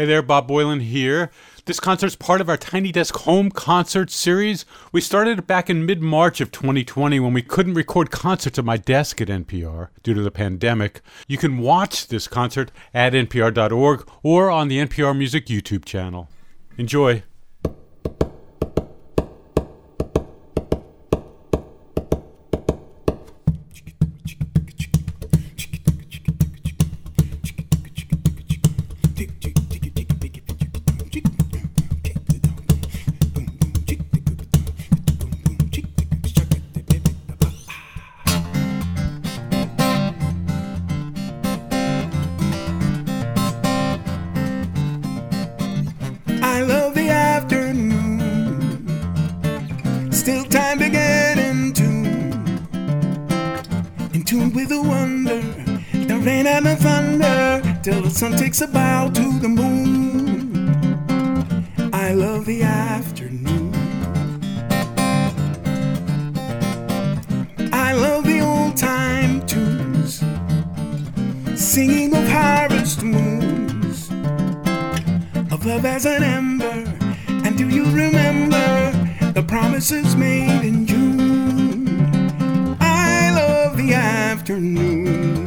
Hey there, Bob Boilen here. This concert's part of our Tiny Desk Home Concert Series. We started it back in mid March of 2020 when we couldn't record concerts at my desk at NPR due to the pandemic. You can watch this concert at npr.org or on the NPR Music YouTube channel. Enjoy. Sun takes a bow to the moon. I love the afternoon. I love the old time tunes, singing of harvest moons of love as an ember. And do you remember the promises made in June? I love the afternoon.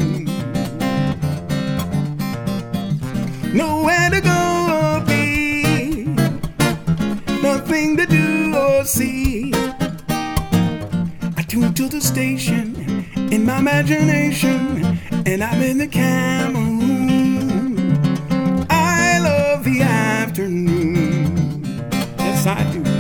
To the station in my imagination, and I'm in the Cameroon. I love the afternoon. Yes, I do.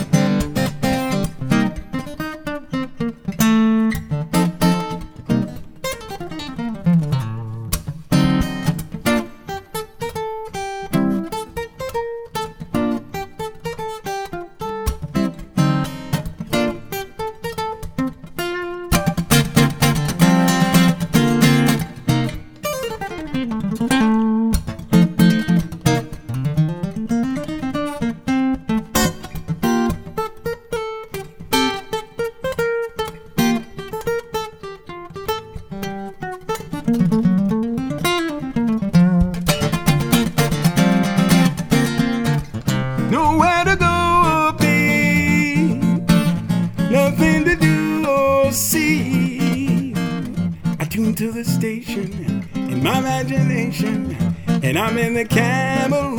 And I'm in the Cameroon.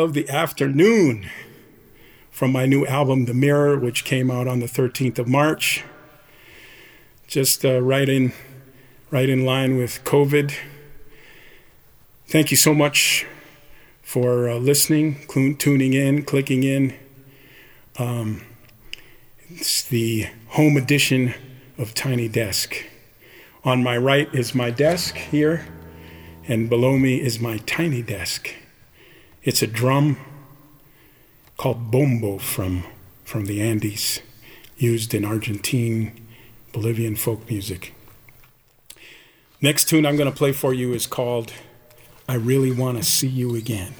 Love the afternoon from my new album, The Mirror, which came out on the 13th of March. Just uh, right in, right in line with COVID. Thank you so much for uh, listening, clu- tuning in, clicking in. Um, it's the home edition of Tiny Desk. On my right is my desk here, and below me is my tiny desk. It's a drum called bombo from, from the Andes, used in Argentine, Bolivian folk music. Next tune I'm going to play for you is called I Really Want to See You Again.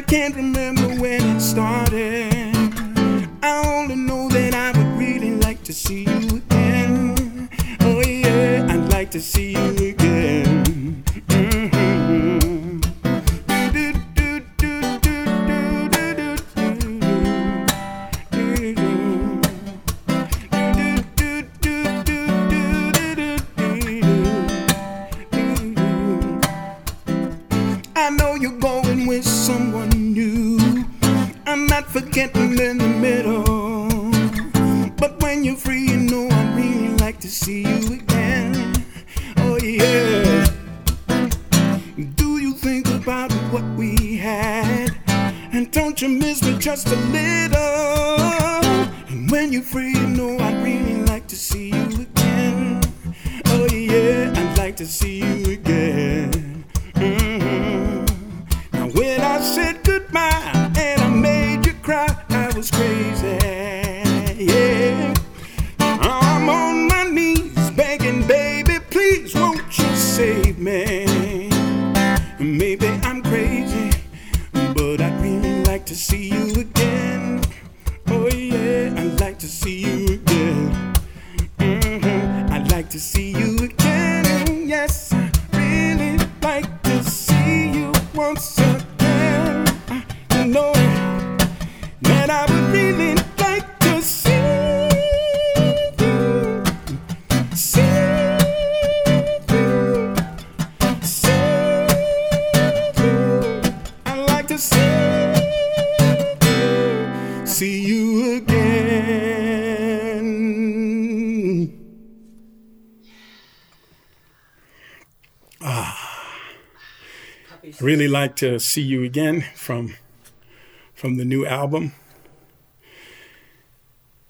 I can't remember when it started. I only know that I would really like to see you again. Oh, yeah, I'd like to see you again. You know I'd really like to see you again. Oh, yeah. Do you think about what we had? And don't you miss me just a little? And when you're free, you know I'd really like to see you again. Oh, yeah, I'd like to see you again. Mhm. Now, when I said goodbye and I made you cry, I was crazy. I'm crazy, but I'd really like to see you again. Oh yeah, I'd like to see you again. Mhm, I'd like to see I really like to see you again from from the new album.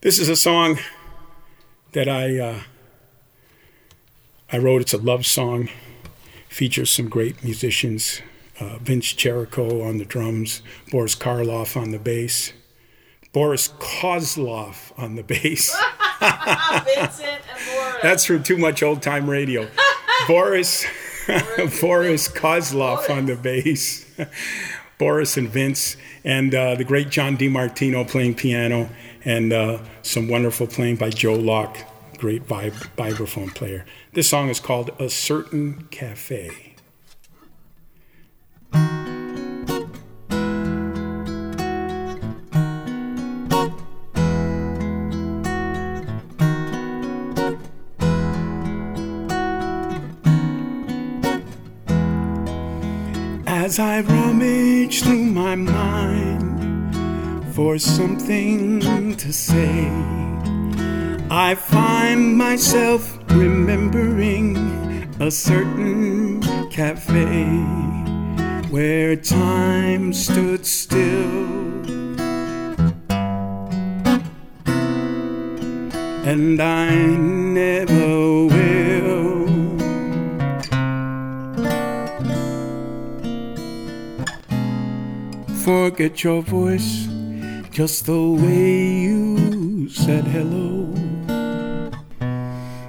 This is a song that I uh, I wrote. It's a love song. Features some great musicians. Uh, Vince Cherico on the drums, Boris Karloff on the bass, Boris Kozlov on the bass. Vincent and Laura. That's for too much old time radio. Boris Boris Kozlov on the bass. Boris and Vince, and uh, the great John DiMartino playing piano, and uh, some wonderful playing by Joe Locke, great vib- vibraphone player. This song is called A Certain Cafe. As I rummage through my mind for something to say, I find myself remembering a certain cafe where time stood still. And I never will. Forget your voice, just the way you said hello.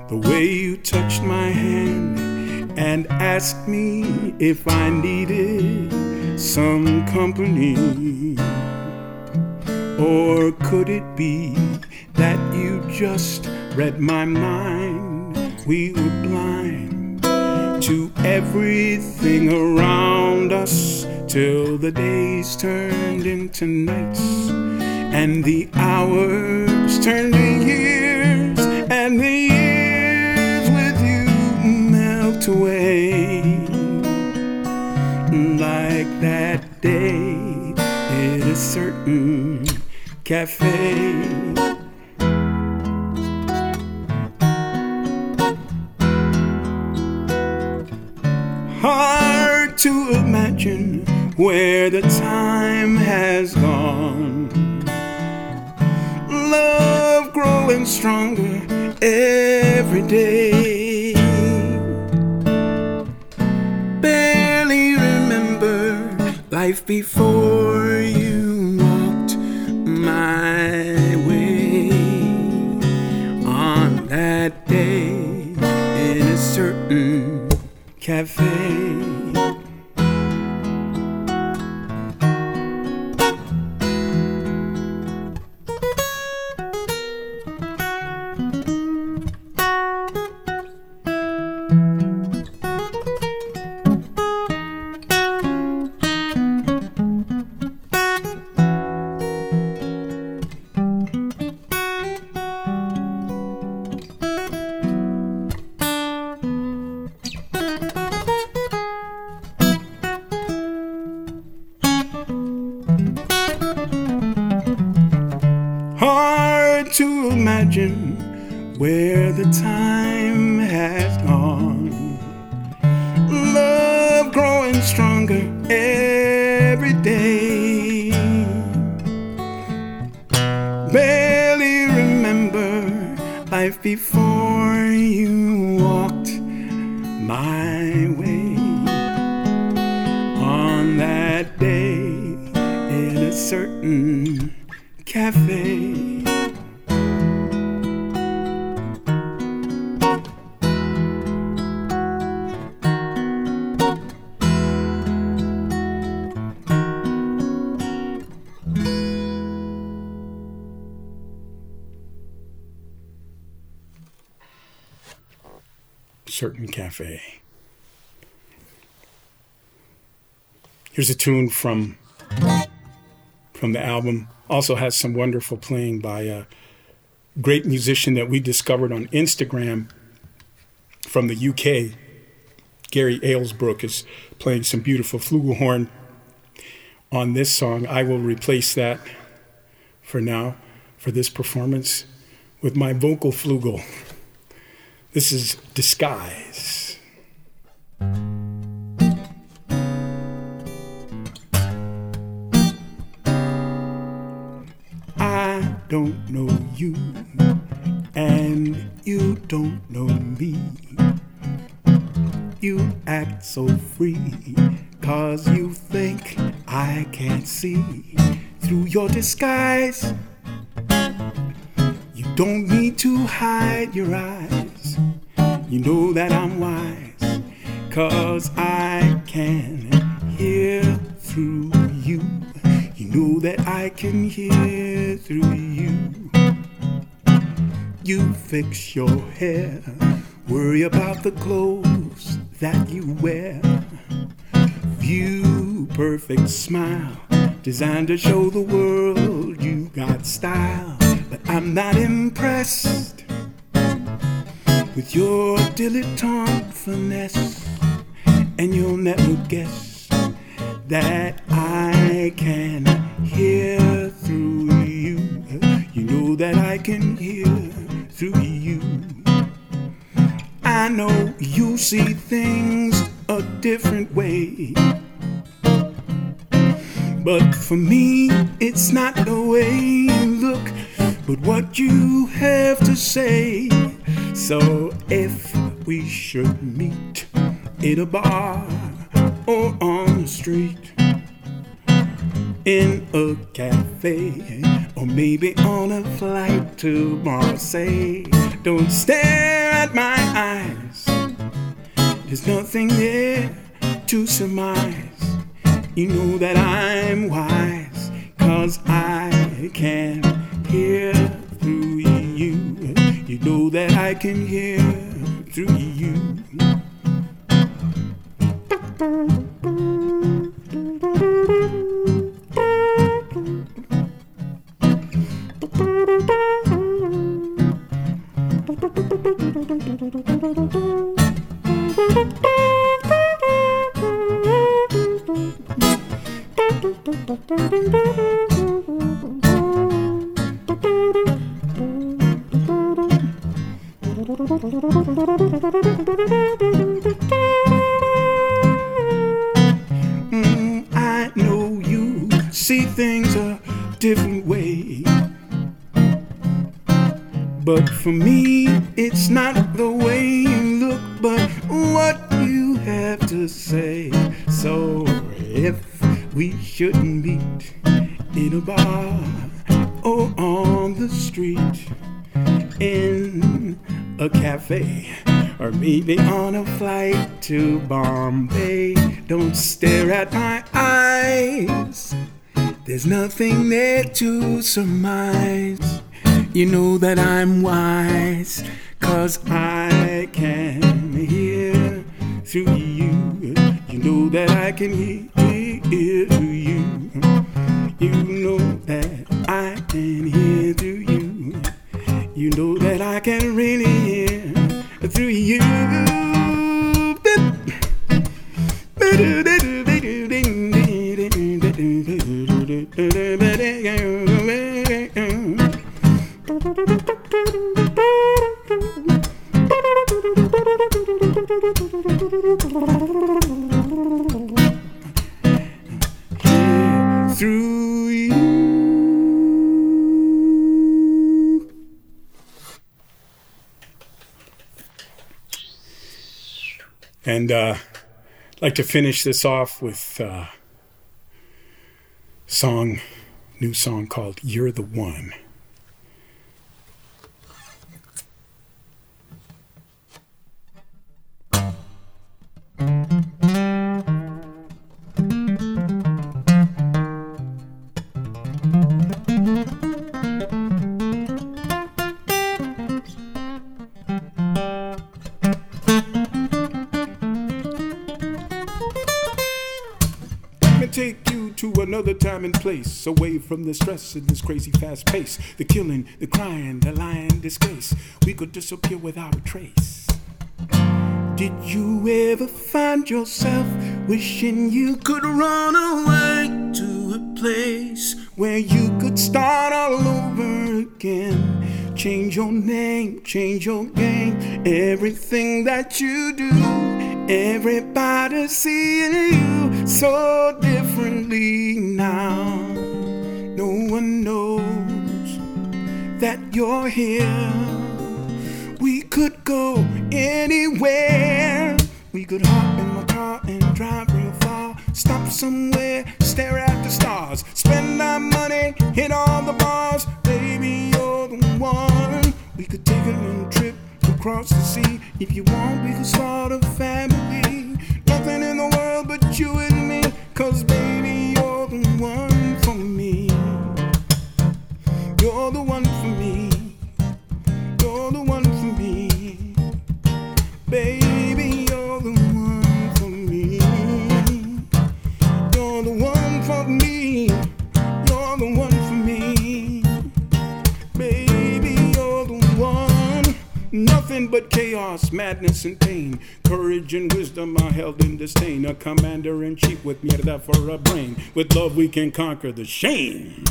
The way you touched my hand and asked me if I needed some company. Or could it be that you just read my mind? We were blind to everything around us till the days turned into nights and the hours turned to years and the years with you melt away like that day in a certain cafe. Where the time has gone. Love growing stronger every day. Barely remember life before you walked my way. On that day in a certain cafe. To imagine where the time has gone. Love growing stronger certain cafe. Here's a tune from from the album. Also has some wonderful playing by a great musician that we discovered on Instagram from the UK. Gary Alesbrook is playing some beautiful flugelhorn on this song. I will replace that for now, for this performance, with my vocal flugel. This is disguise. I don't know you, and you don't know me. You act so free, cause you think I can't see through your disguise. You don't need to hide your eyes. You know that I'm wise, cause I can hear through you. You know that I can hear through you. You fix your hair, worry about the clothes that you wear. View perfect smile, designed to show the world you got style. But I'm not impressed with your dilettante finesse, and you'll never guess that I can hear through you. You know that I can hear through you. I know you see things a different way. But for me, it's not the way you look, but what you have to say. So if we should meet in a bar or on the street, in a cafe, or maybe on a flight to Marseille, don't stare at my eyes. There's nothing there to surmise. You know that I'm wise, cause I can hear through you. Know that I can hear through you. Mm, I know you see things a different way. But for me, it's not the way you look, but what you have to say. So if we shouldn't meet in a bar or on the street, in a cafe, or maybe on a flight to Bombay, don't stare at my eyes. There's nothing there to surmise. You know that I'm wise, cause I can hear through you. You know that I can hear through you. You know that I can hear through. You know that I can really hear through you. like to finish this off with uh, song, new song called "You're the One." Time and place, away from the stress and this crazy fast pace, the killing, the crying, the lying, disgrace. We could disappear without a trace. Did you ever find yourself wishing you could run away to a place where you could start all over again? Change your name, change your game, everything that you do. Everybody seeing you so differently now. No one knows that you're here. We could go anywhere. We could hop in my car and drive real far. Stop somewhere, stare at the stars. Spend our money, hit all the bars. Baby, you're the one. We could take a little trip across the sea. If you want, we could start a family. Nothing in the but you and me. Cause baby, you're the one for me. You're the one for me. You're the one for me. Baby, you're the one for me. You're the one for me. You're the one for me. Baby, you're the one. Nothing but chaos, madness, and pain. Courage and wisdom are held in disdain. A commander in chief with that for a brain. With love, we can conquer the shame.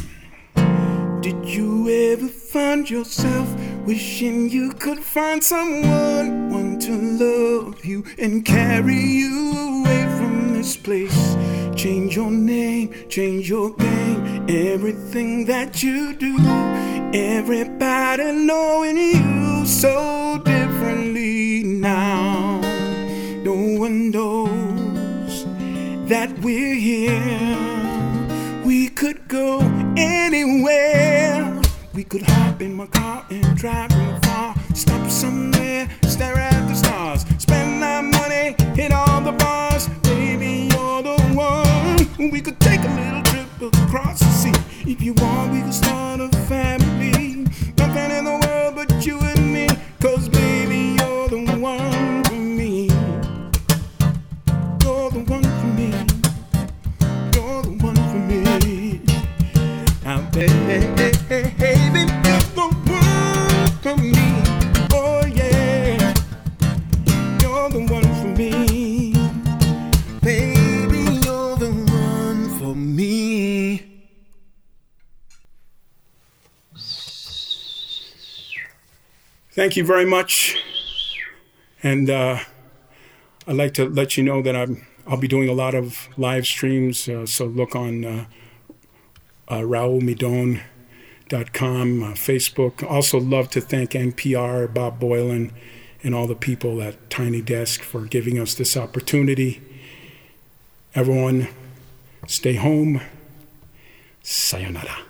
Did you ever find yourself wishing you could find someone one to love you and carry you away from this place? Change your name, change your game, everything that you do. Everybody knowing you so differently knows that we're here. We could go anywhere. We could hop in my car and drive real far. Stop somewhere, stare at the stars. Spend our money, hit all the bars. Baby, you're the one. We could take a little trip across the sea. If you want, we could start a family. Nothing in the Thank you very much. And uh, I'd like to let you know that I'm I'll be doing a lot of live streams. Uh, so look on uh, uh, RaulMidon.com, uh, Facebook. Also love to thank NPR, Bob Boilen, and all the people at Tiny Desk for giving us this opportunity. Everyone, stay home. Sayonara.